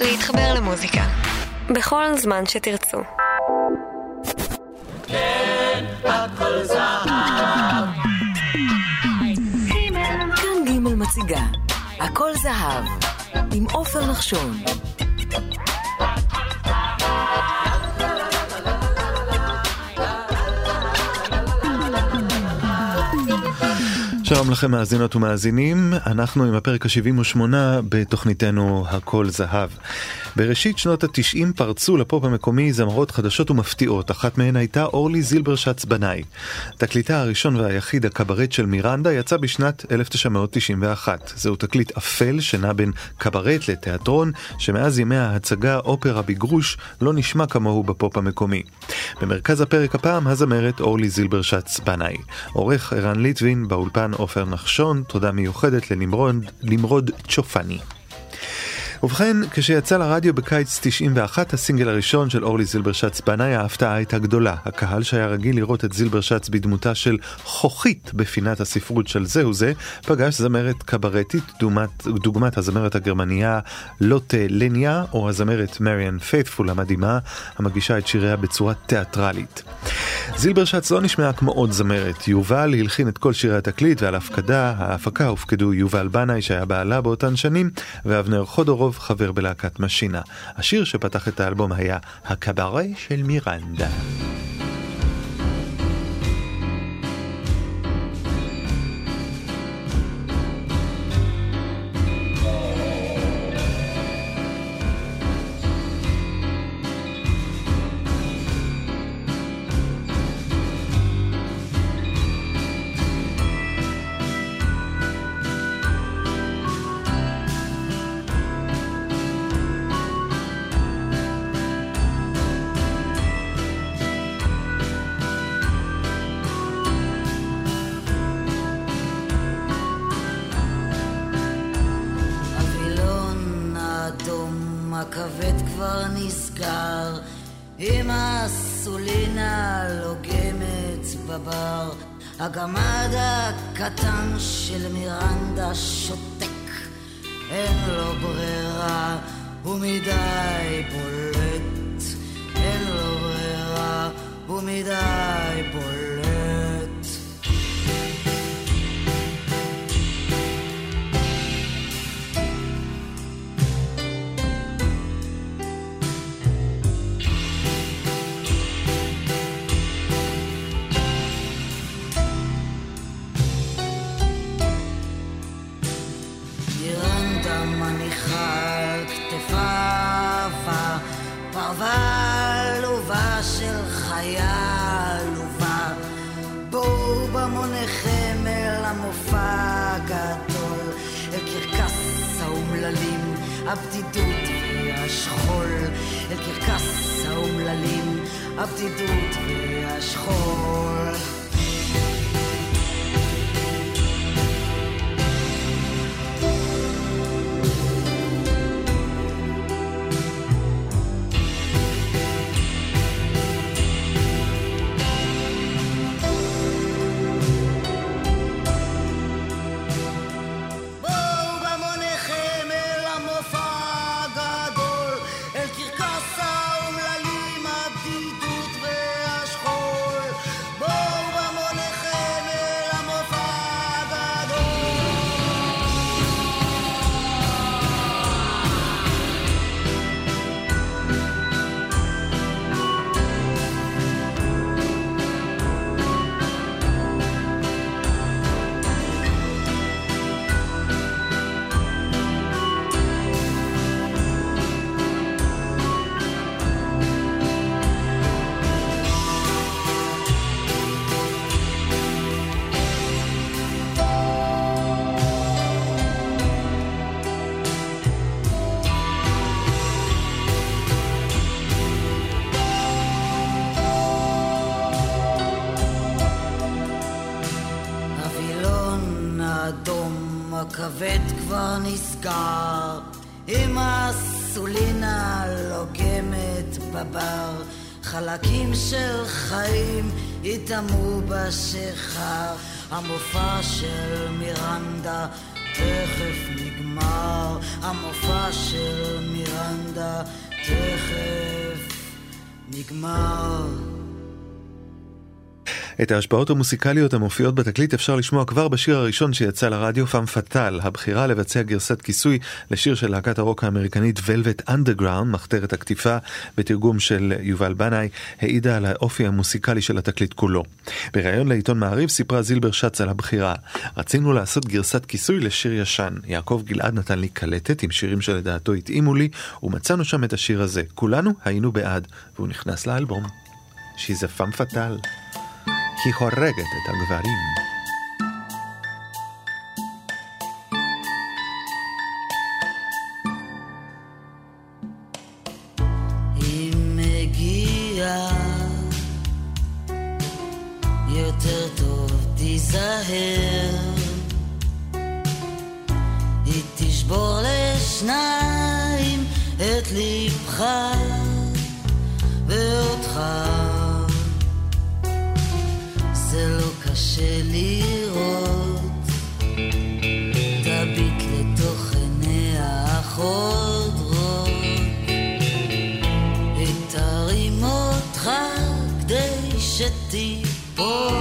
להתחבר למוזיקה. בכל זמן שתרצו. כן, הכל זהב. כאן ג' מציגה, הכל זהב, עם עופר נחשון. שלום לכם מאזינות ומאזינים, אנחנו עם הפרק ה-78 בתוכניתנו הכל זהב. בראשית שנות ה-90 פרצו לפופ המקומי זמרות חדשות ומפתיעות, אחת מהן הייתה אורלי זילברשץ בנאי. תקליטה הראשון והיחיד, הקברט של מירנדה, יצא בשנת 1991. זהו תקליט אפל שנע בין קברט לתיאטרון, שמאז ימי ההצגה אופרה בגרוש לא נשמע כמוהו בפופ המקומי. במרכז הפרק הפעם הזמרת אורלי זילברשץ בנאי. עורך ערן ליטבין, באולפן עופר נחשון, תודה מיוחדת לנמרוד צ'ופני. ובכן, כשיצא לרדיו בקיץ 91 הסינגל הראשון של אורלי זילברשץ בנאי, ההפתעה הייתה גדולה. הקהל שהיה רגיל לראות את זילברשץ בדמותה של חוכית בפינת הספרות של זהו זה, פגש זמרת קברטית דוגמת, דוגמת הזמרת הגרמניה לוטה לניה, או הזמרת מריאן פייתפול המדהימה, המגישה את שיריה בצורה תיאטרלית. זילברשץ לא נשמעה כמו עוד זמרת. יובל הלחין את כל שירי התקליט ועל הפקדה, ההפקה הופקדו יובל בנאי שהיה בעלה באותן שנים, ואבנר חודורוב חבר בלהקת משינה. השיר שפתח את האלבום היה "הקברה של מירנדה". הבדידות והשכול, אל קרקס האומללים, הבדידות והשכול. המופע של מירנדה תכף נגמר, המופע של מירנדה תכף נגמר. את ההשפעות המוסיקליות המופיעות בתקליט אפשר לשמוע כבר בשיר הראשון שיצא לרדיו, פאם פאטל, הבחירה לבצע גרסת כיסוי לשיר של להקת הרוק האמריקנית Velvet Underground, מחתרת הקטיפה, בתרגום של יובל בנאי, העידה על האופי המוסיקלי של התקליט כולו. בריאיון לעיתון מעריב סיפרה זילבר שץ על הבחירה. רצינו לעשות גרסת כיסוי לשיר ישן. יעקב גלעד נתן לי קלטת עם שירים שלדעתו התאימו לי, ומצאנו שם את השיר הזה. כולנו היינו בעד, והוא נכנס לאלבום. A femme fatale. היא הורגת את הגברים. את ליבך ואותך קשה לראות, תביט לתוך עיניה החודרות, היא תרים אותך כדי שתיפול,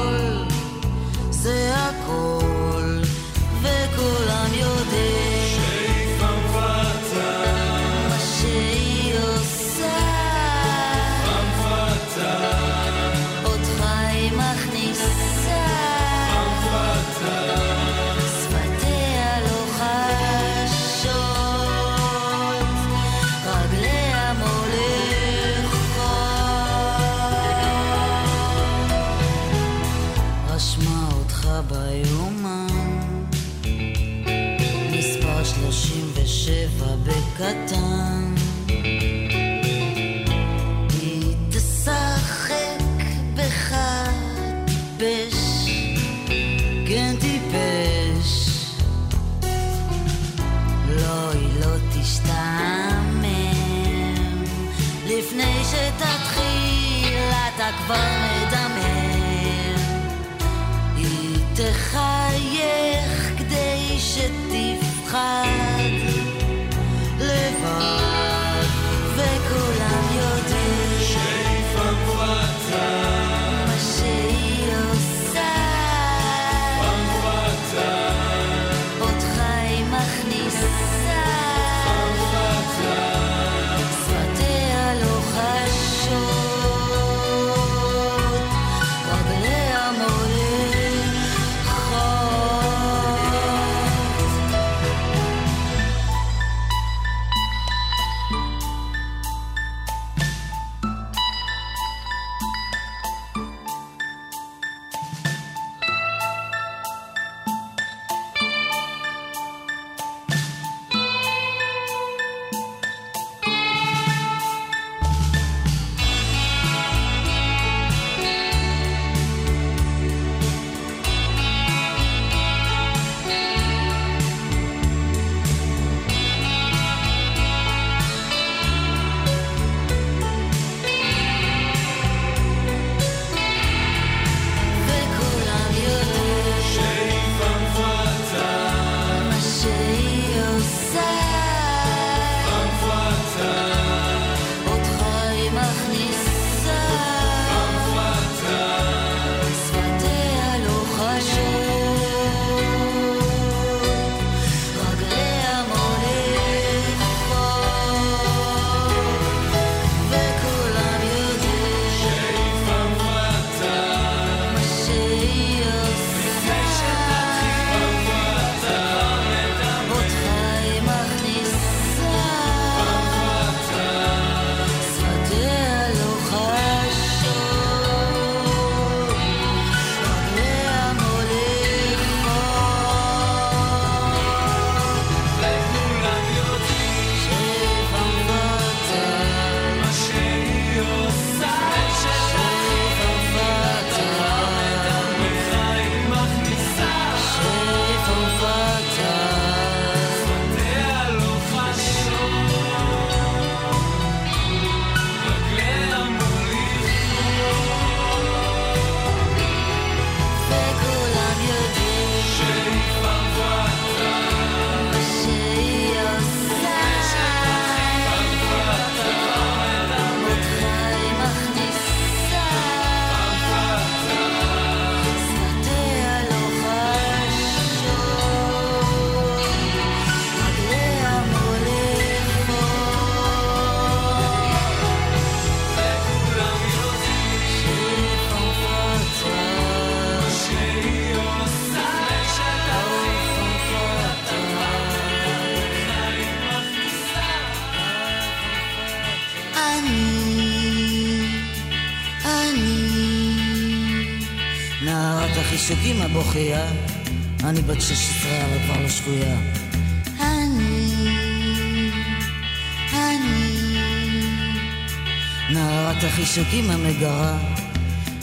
נערת החישוקים המגרה,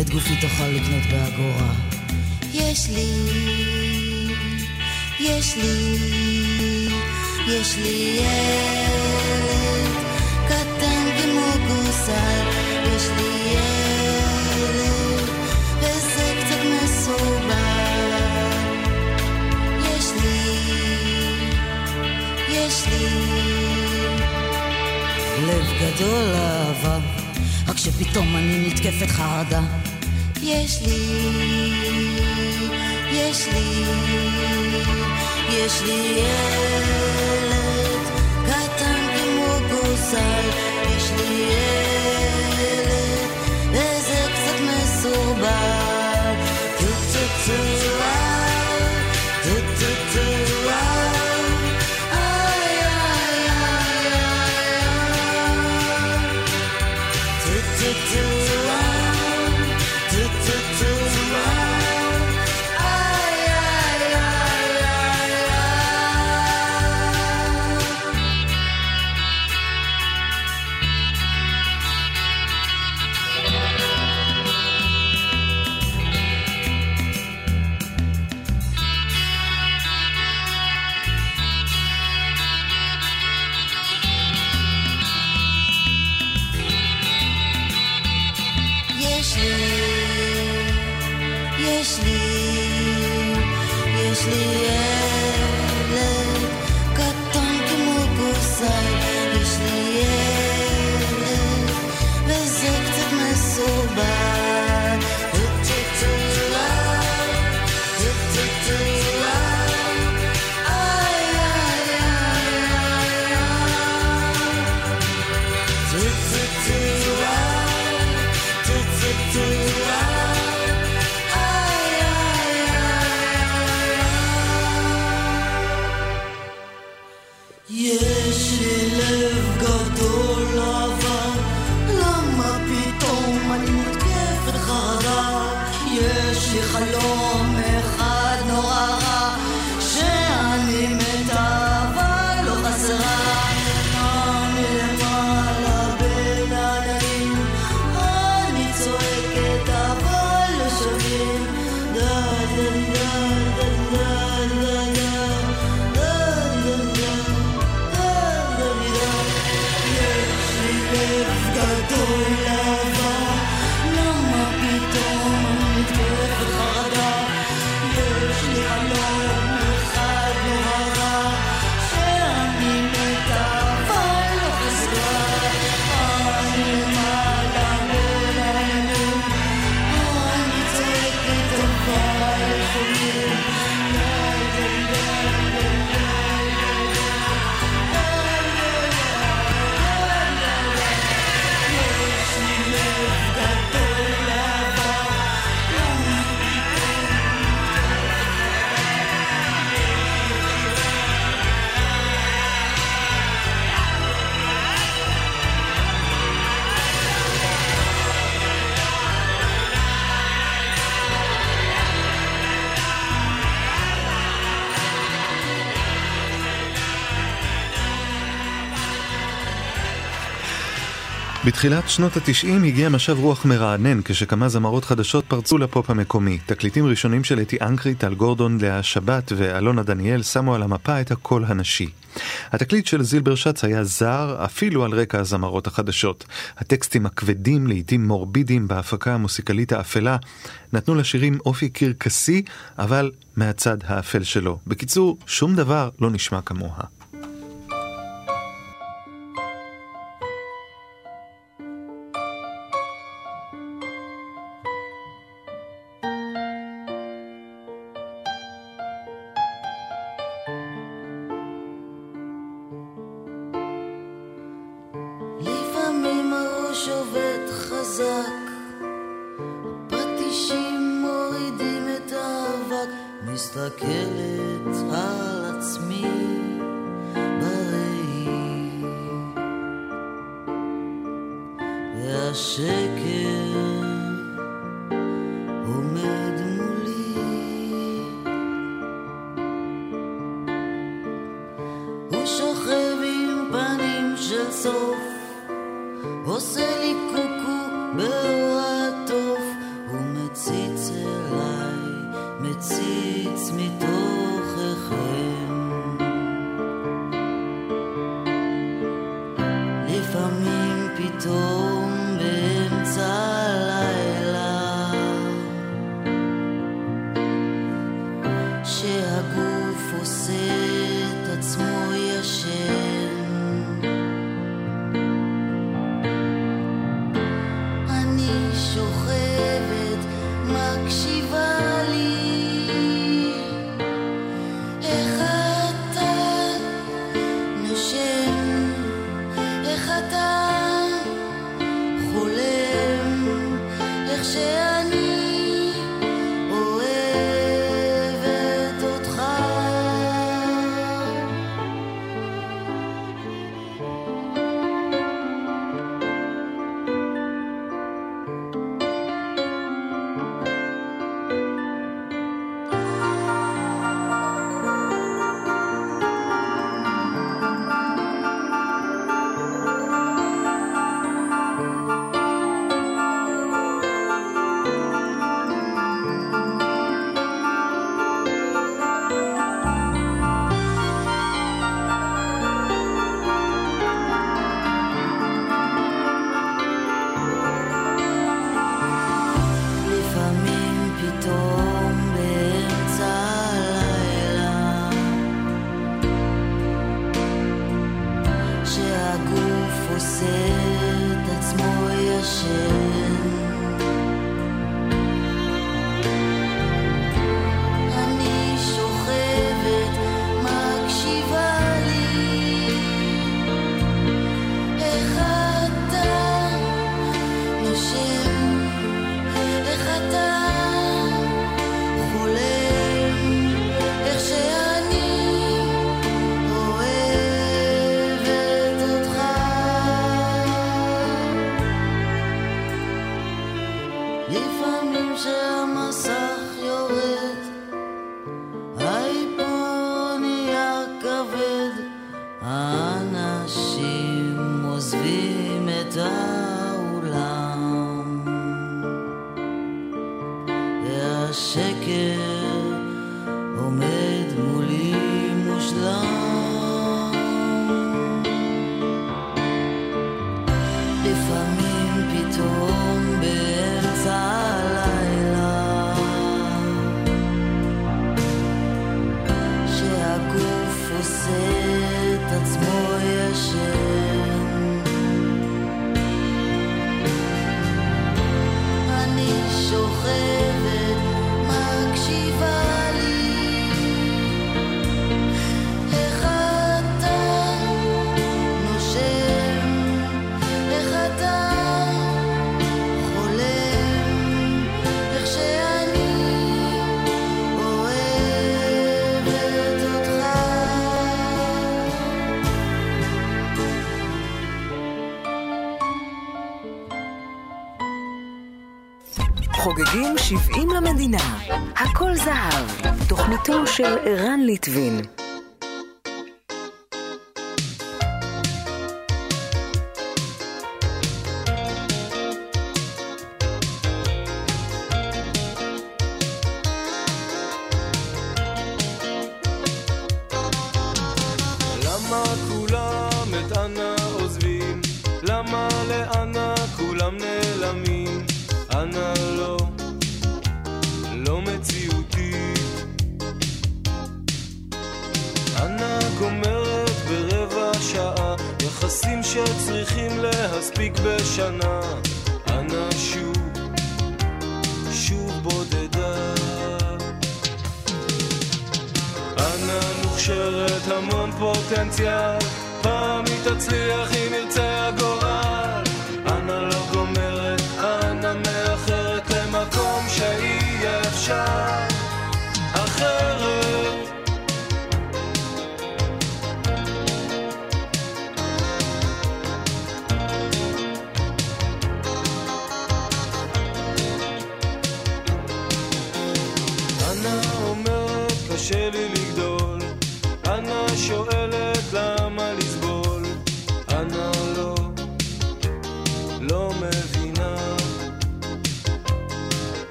את גופי תוכל לקנות באגורה. יש לי, יש לי, יש לי ילד קטן כמו גוסל, יש לי ילד וזה קצת מסורבל. יש לי, יש לי לב גדול לאהבה, רק שפתאום אני נתקפת חרדה. יש לי, יש לי, יש לי ילד קטן כמו גוזל, בתחילת שנות התשעים הגיע משב רוח מרענן כשכמה זמרות חדשות פרצו לפופ המקומי. תקליטים ראשונים של אתי אנקרי, טל גורדון, לאה שבת ואלונה דניאל שמו על המפה את הקול הנשי. התקליט של זילבר שץ היה זר אפילו על רקע הזמרות החדשות. הטקסטים הכבדים, לעיתים מורבידיים בהפקה המוסיקלית האפלה, נתנו לשירים אופי קרקסי, אבל מהצד האפל שלו. בקיצור, שום דבר לא נשמע כמוה. של ערן ליטבין. שצריכים להספיק בשנה, אנא שוב, שוב בודדה. אנא מוכשרת המון פוטנציאל, פעם היא תצליח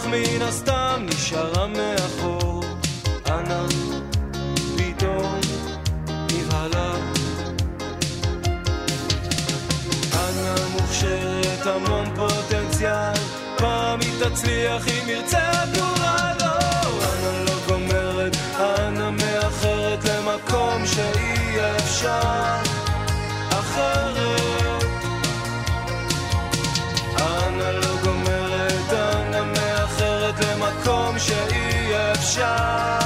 וכך מן הסתם נשארה מאחור. אנא, פתאום נבהלה. אנא מוכשרת המון פוטנציאל, פעם היא תצליח אם ירצה הגורל. אנא לא גומרת, אנא מאחרת למקום שאי אפשר שאי אפשר.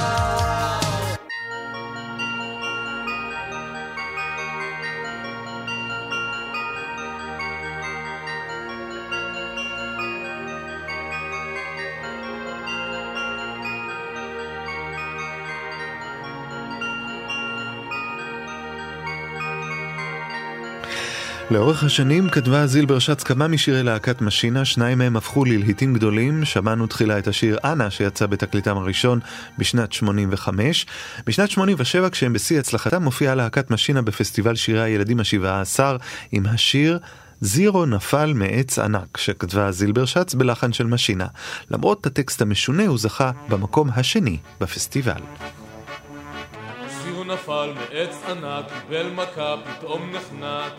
לאורך השנים כתבה זילבר שץ כמה משירי להקת משינה, שניים מהם הפכו ללהיטים גדולים. שמענו תחילה את השיר אנה שיצא בתקליטם הראשון בשנת 85. בשנת 87 כשהם בשיא הצלחתם מופיעה להקת משינה בפסטיבל שירי הילדים השבעה עשר עם השיר זירו נפל מעץ ענק שכתבה זילבר שץ בלחן של משינה. למרות הטקסט המשונה הוא זכה במקום השני בפסטיבל. נפל מעץ ענק, קיבל מכה, פתאום נחנק.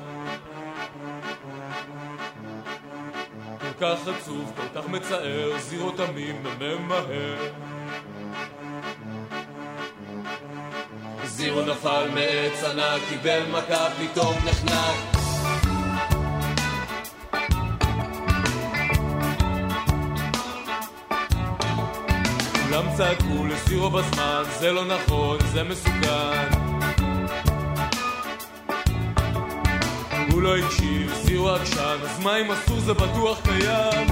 כך עצוב, כל כך מצער, זירו תמים וממהר. זירו נפל מעץ ענק, קיבל מכה, פתאום נחנק. כולם צעקו לזירו בזמן, זה לא נכון, זה מסוכן. הוא לא הקשיב, זירו עקשן, אז מה אם אסור זה בטוח קיים?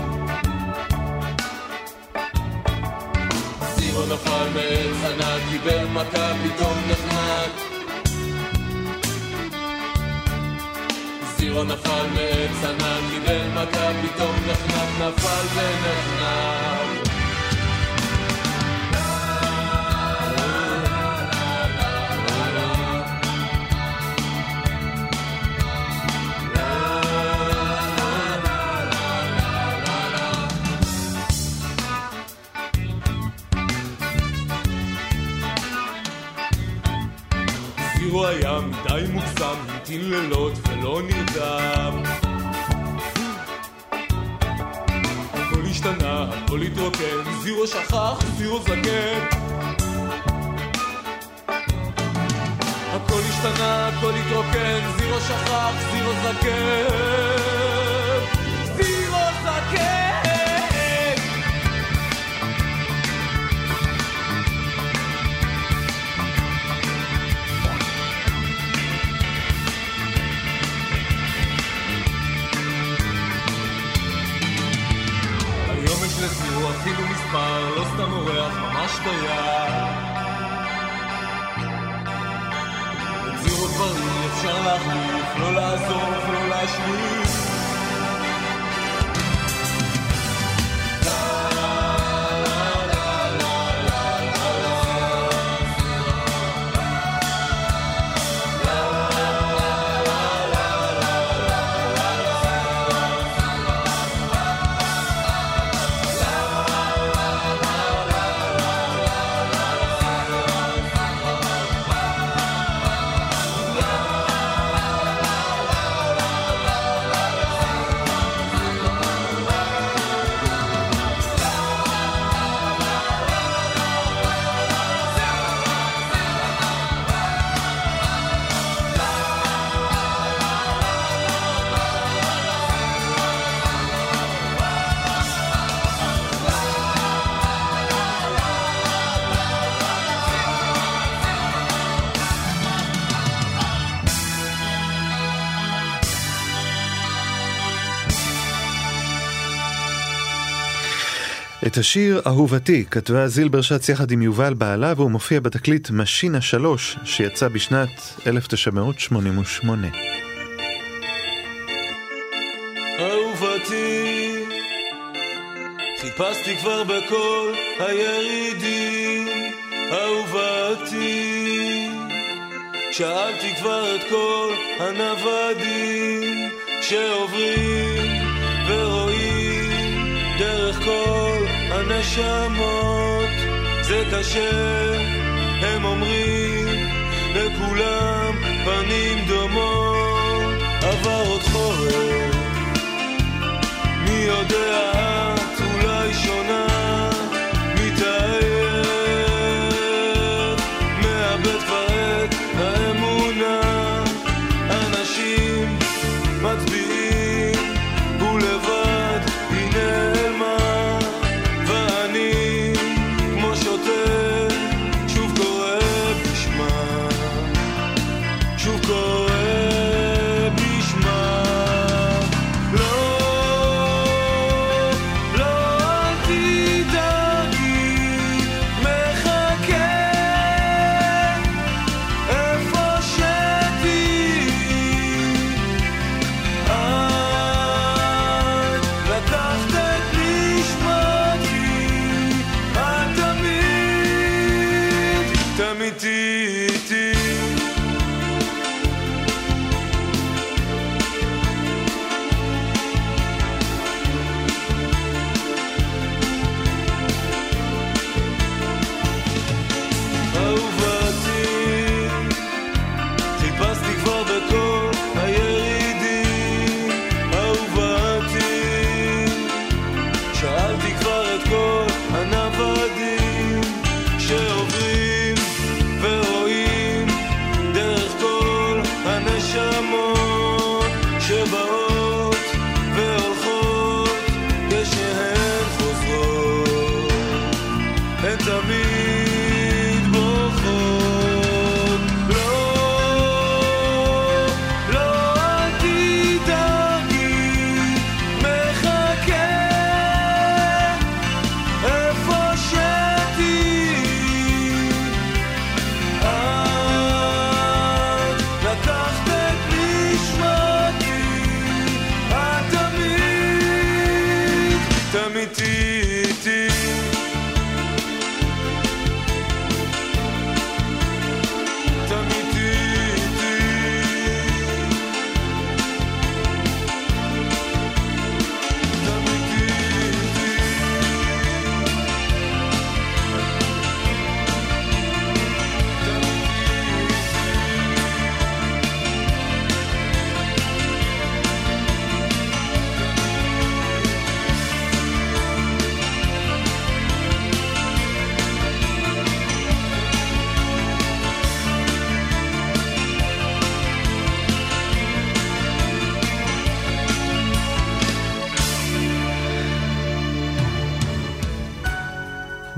זירו נפל מעץ ענק, קיבל מכה, פתאום נחנק. זירו נפל מעץ ענק, קיבל מכה, פתאום נחנק, נפל ונחנק. המתין לילות ולא נרדם. הכל השתנה, הכל התרוקן, זירו שכח, זירו זקן. הכל השתנה, הכל התרוקן, זירו שכח, זירו זקן. ממש דייר. את זירו כבר אי אפשר להחליף, לא לעזוב, לא להשליף. את השיר "אהובתי" כתבה זילבר שץ יחד עם יובל בעלה והוא מופיע בתקליט "משינה 3" שיצא בשנת 1988. אהובתי, חיפשתי כבר בכל הירידים, אהובתי, שאלתי כבר את כל הנוודים שעוברים ורואים דרך כל... הנשמות זה קשה, הם אומרים לכולם פנים דומות. עבר עוד חורף, מי יודע את אולי שונה?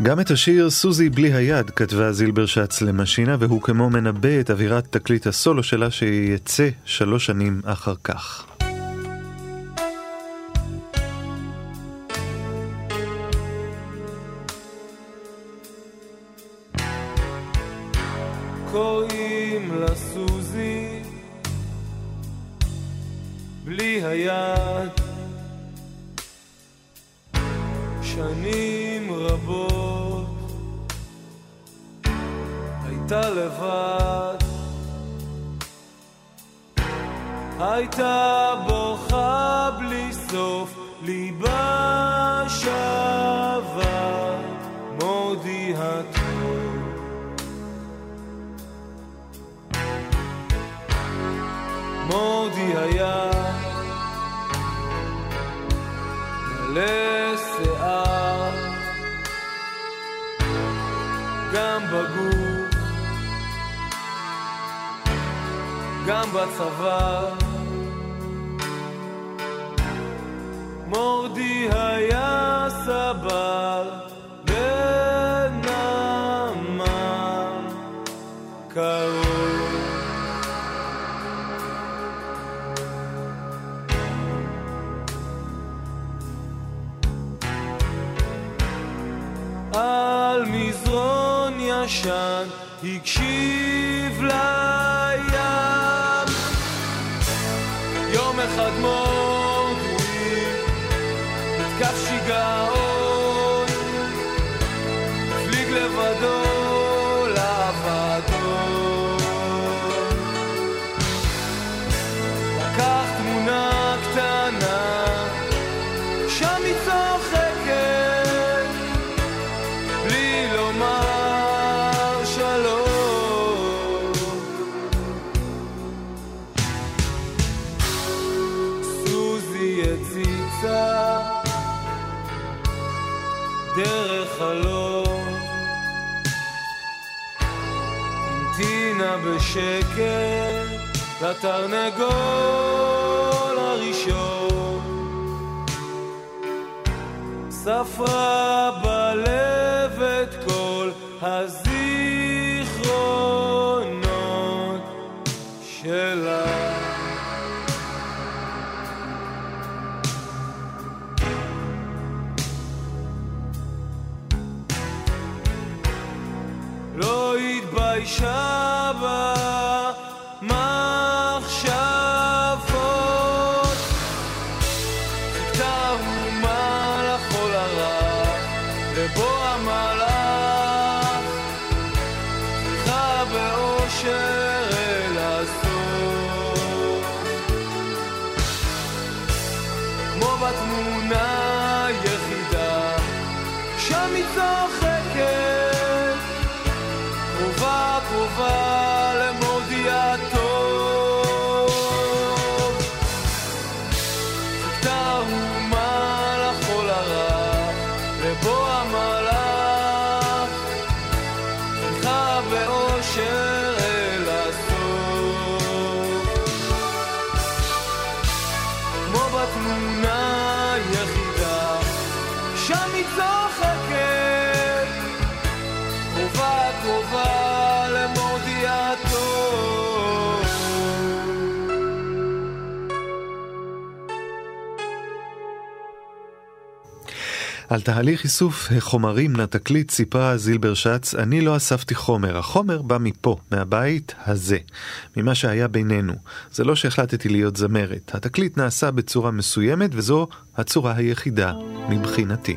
גם את השיר "סוזי בלי היד" כתבה זילבר שץ למשינה, והוא כמו מנבא את אווירת תקליט הסולו שלה שיצא שלוש שנים אחר כך. קוראים לה סוזי בלי היד שנים רבות אתה לבד. הייתה בוכה בלי סוף ליבה צבא הגדול הראשון. ספרה בלב את כל הזמן. תהליך איסוף החומרים לתקליט סיפרה זילבר שץ, אני לא אספתי חומר, החומר בא מפה, מהבית הזה, ממה שהיה בינינו. זה לא שהחלטתי להיות זמרת, התקליט נעשה בצורה מסוימת וזו הצורה היחידה מבחינתי.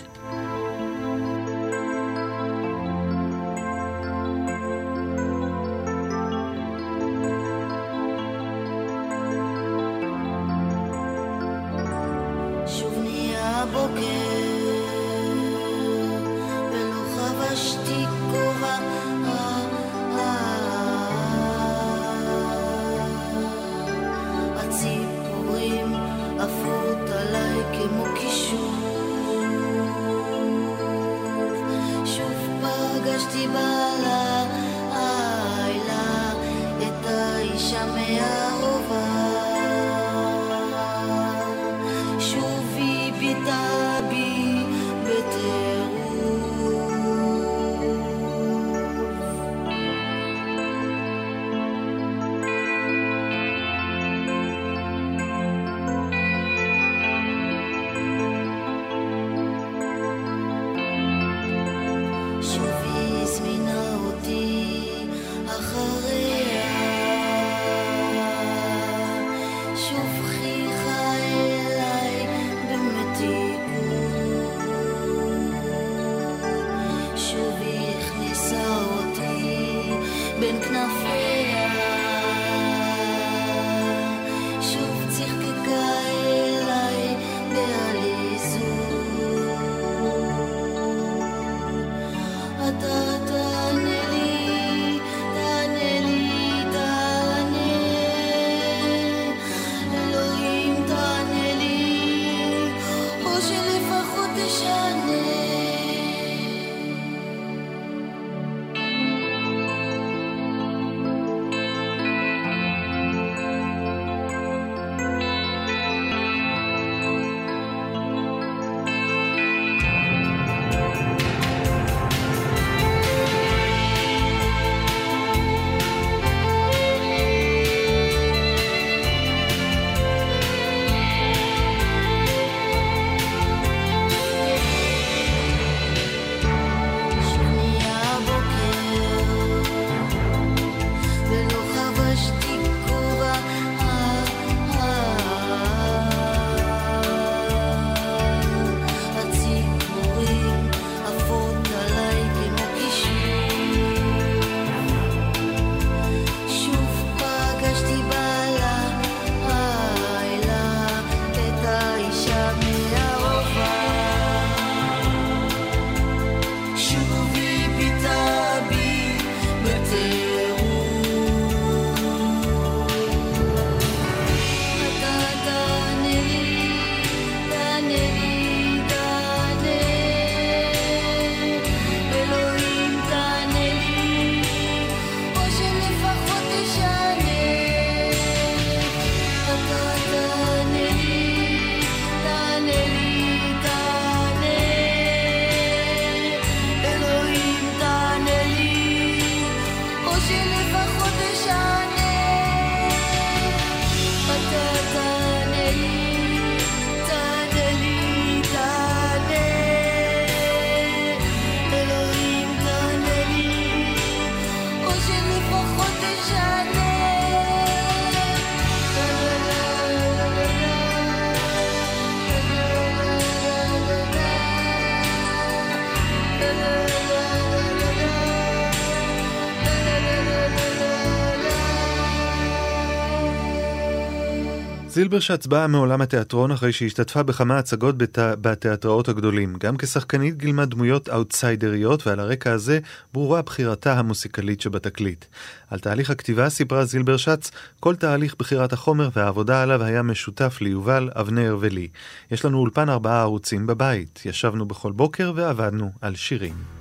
זילברשץ באה מעולם התיאטרון אחרי שהשתתפה בכמה הצגות בת... בתיאטראות הגדולים. גם כשחקנית גילמה דמויות אאוטסיידריות, ועל הרקע הזה ברורה בחירתה המוסיקלית שבתקליט. על תהליך הכתיבה סיפרה זילברשץ, כל תהליך בחירת החומר והעבודה עליו היה משותף ליובל, אבנר ולי. יש לנו אולפן ארבעה ערוצים בבית. ישבנו בכל בוקר ועבדנו על שירים.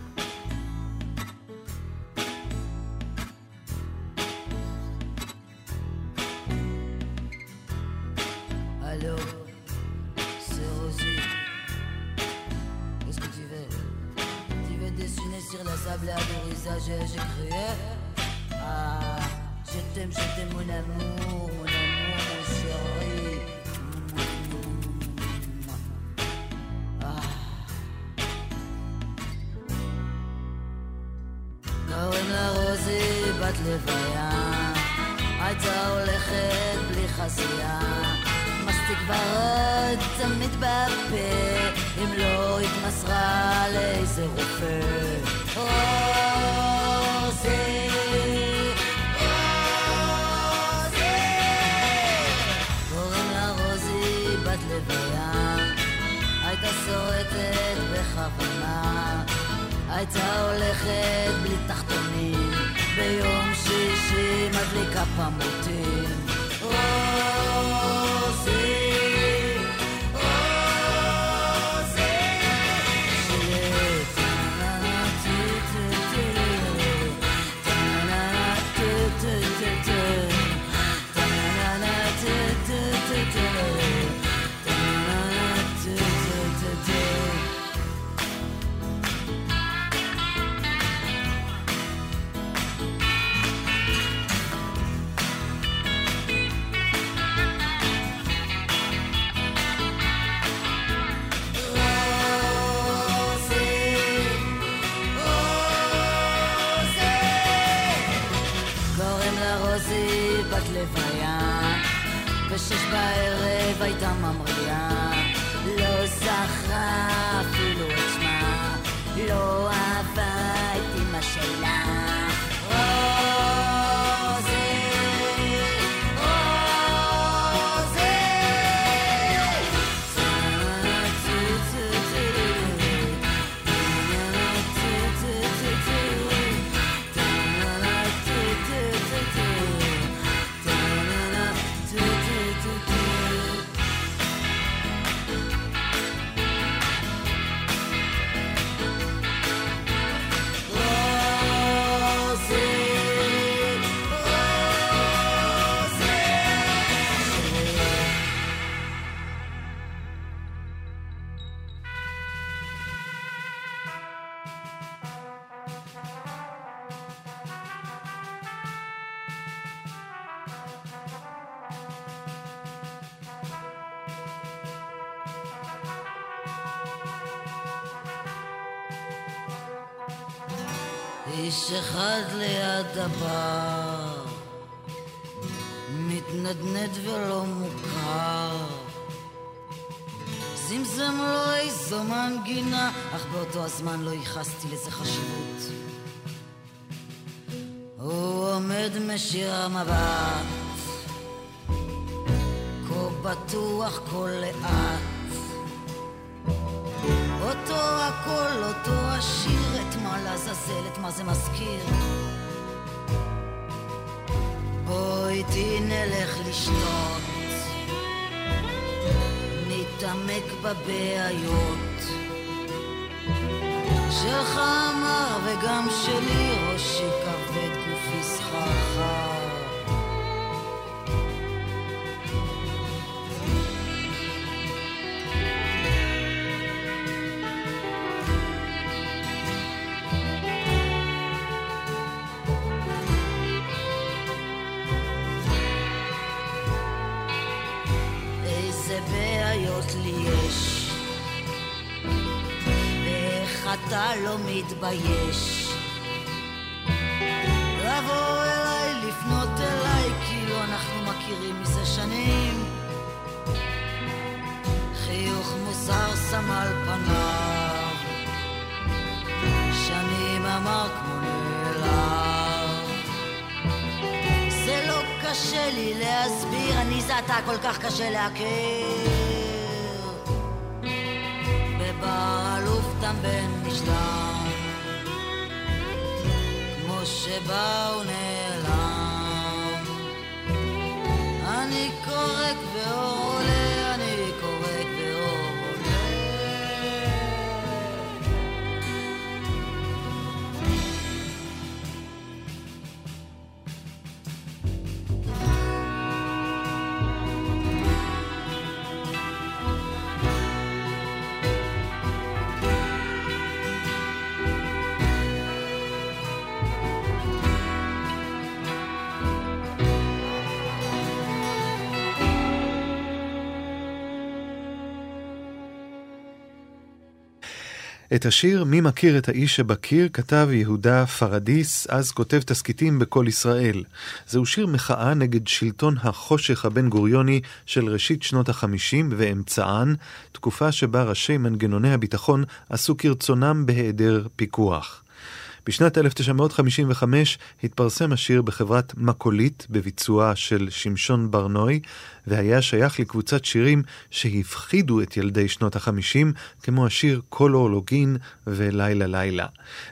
J'ai crié. Ah, je t'aime, je t'aime, mon amour, mon amour, mon chéri. Ah. קוראים לה רוזי בת לוויה, הייתה הולכת בלי חזייה. מסטיק ורוד תמיד בפה, אם לא התמסרה לאיזה רופא. רוזי, שורטת בכוונה, הייתה הולכת בלי תחתונים, ביום שישי מדליקה פמוטים. בשש בערב הייתה ממריאה, הבר, מתנדנד ולא מוכר. זמזם לו איזו מנגינה, אך באותו הזמן לא ייחסתי לזה חשיבות. הוא עומד משיר המבט, לשתות, נתעמק בבעיות. שלך אמר וגם שלי, אתה לא מתבייש? לבוא אליי, לפנות אליי, כאילו אנחנו מכירים מזה שנים. חיוך מוזר שם על פניו, שנים אמר כמו נעלב. זה לא קשה לי להסביר, אני זה אתה כל כך קשה להכיר. אלוף תם בן משלם, כמו שבא ונעלם. אני קורק את השיר "מי מכיר את האיש שבקיר" כתב יהודה פרדיס, אז כותב תסכיתים בקול ישראל. זהו שיר מחאה נגד שלטון החושך הבן גוריוני של ראשית שנות החמישים ואמצען, תקופה שבה ראשי מנגנוני הביטחון עשו כרצונם בהיעדר פיקוח. בשנת 1955 התפרסם השיר בחברת מקולית בביצועה של שמשון ברנוי, והיה שייך לקבוצת שירים שהפחידו את ילדי שנות החמישים, כמו השיר "כל אורלוגין" ו"לילה לילה".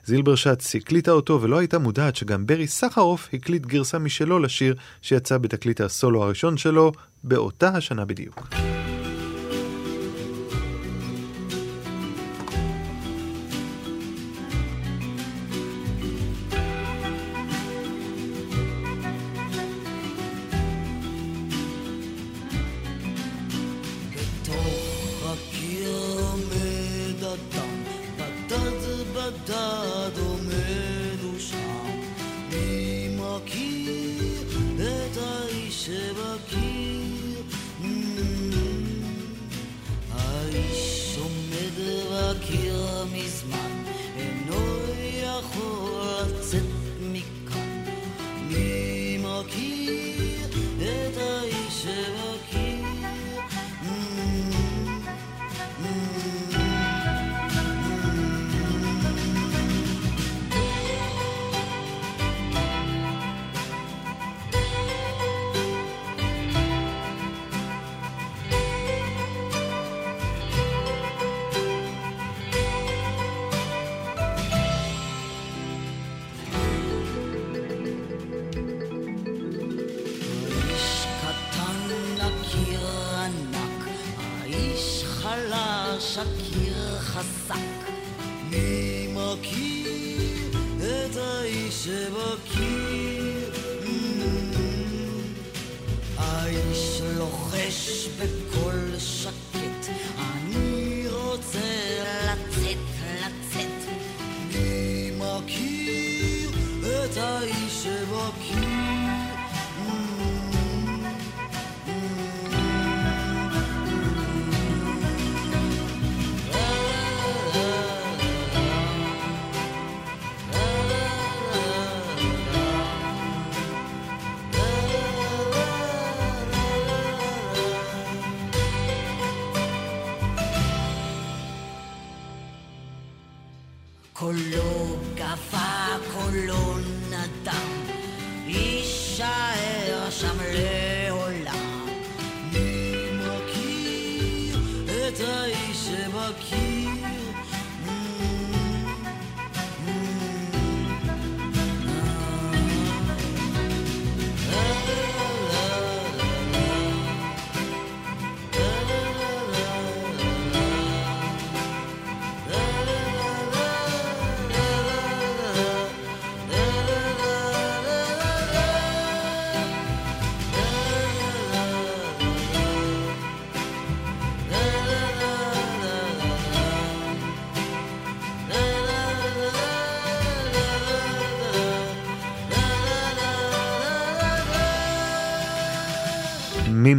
זילבר שץ הקליטה אותו ולא הייתה מודעת שגם ברי סחרוף הקליט גרסה משלו לשיר שיצא בתקליט הסולו הראשון שלו באותה השנה בדיוק.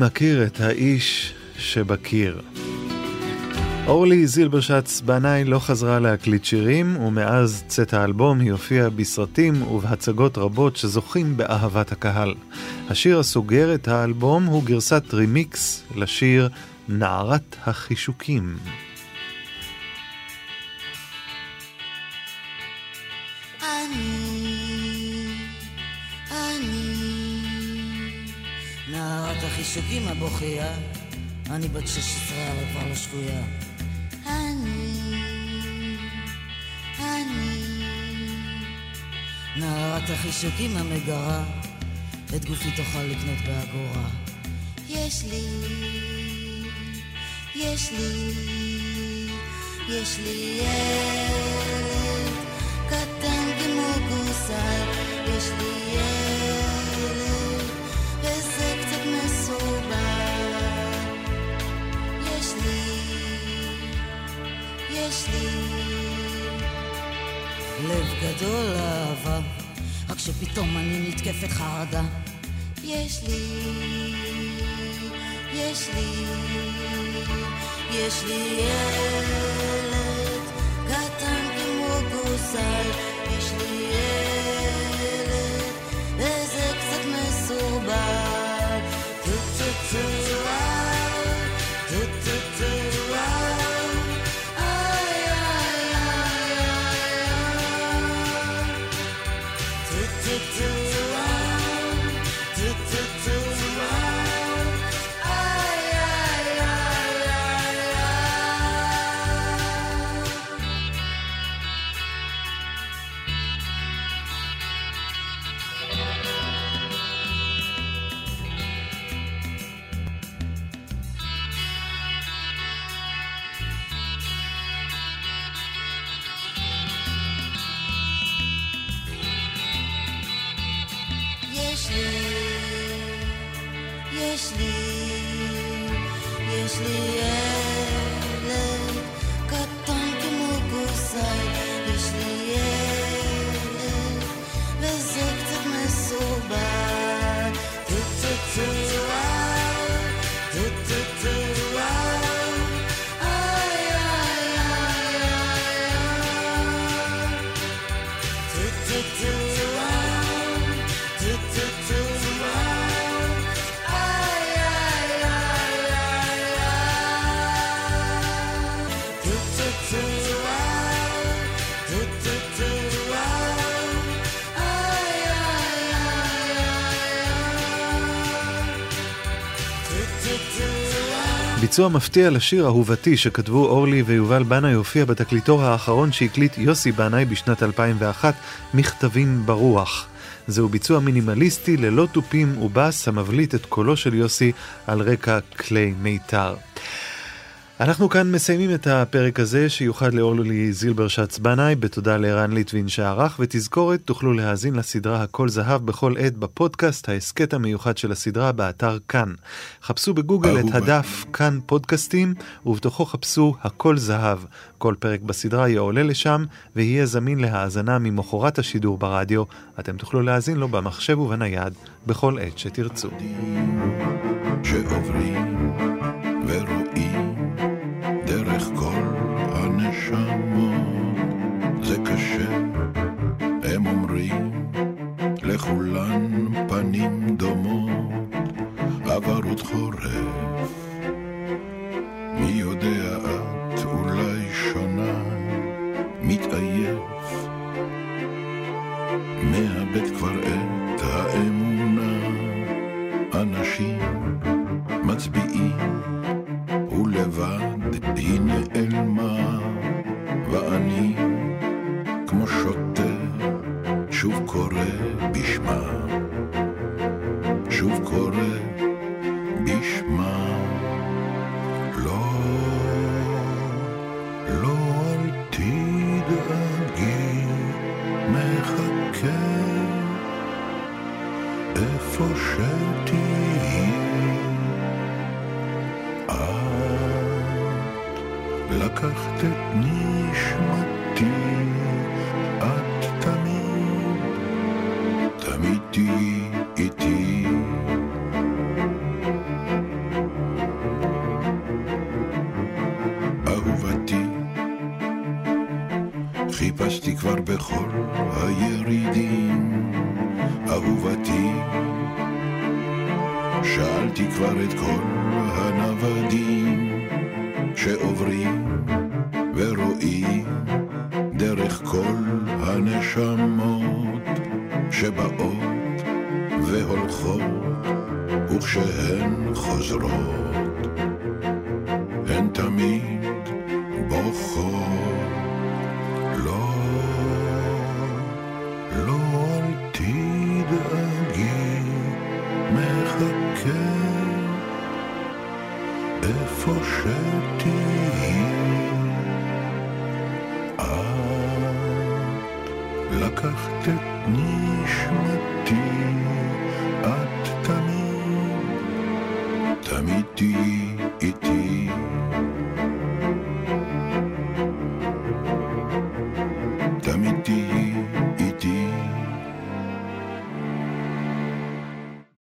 מי מכיר את האיש שבקיר? אורלי זילברשץ בנאי לא חזרה להקליט שירים, ומאז צאת האלבום היא הופיעה בסרטים ובהצגות רבות שזוכים באהבת הקהל. השיר הסוגר את האלבום הוא גרסת רימיקס לשיר נערת החישוקים. החישוקים הבוכייה, אני בת 16 אבל כבר לא שפויה. אני, אני, נערת החישוקים המגרה, את גופי תוכל לקנות באגורה. יש לי, יש לי, יש לי ילד קטן כמו גוסל, יש לי לב גדול לאהבה, רק שפתאום אני נתקפת חרדה. יש לי, יש לי, יש לי ילד קטן כמו גוסל, ביצוע מפתיע לשיר אהובתי שכתבו אורלי ויובל בנאי הופיע בתקליטו האחרון שהקליט יוסי בנאי בשנת 2001, מכתבים ברוח. זהו ביצוע מינימליסטי ללא תופים ובאס המבליט את קולו של יוסי על רקע כלי מיתר. אנחנו כאן מסיימים את הפרק הזה שיוחד לאורלי זילברשץ בנאי, בתודה לערן ליטבין שערך, ותזכורת, תוכלו להאזין לסדרה הכל זהב בכל עת בפודקאסט, ההסכת המיוחד של הסדרה באתר כאן. חפשו בגוגל את הדף כאן פודקאסטים, ובתוכו חפשו הכל זהב. כל פרק בסדרה יעולה לשם, ויהיה זמין להאזנה ממחרת השידור ברדיו. אתם תוכלו להאזין לו במחשב ובנייד, בכל עת שתרצו. שעוברים לכולן פנים דומות עברות חורף. מי יודע את אולי שונה מתעייף. מאבד כבר את האמונה. אנשים מצביעים ולבד היא נעלמה ואני כמו שוטר שוב קורא בשמה שוב קורא בשמה לא, לא אל תדאגי מחכה. איפה שתהיי את לקחת את נשמתי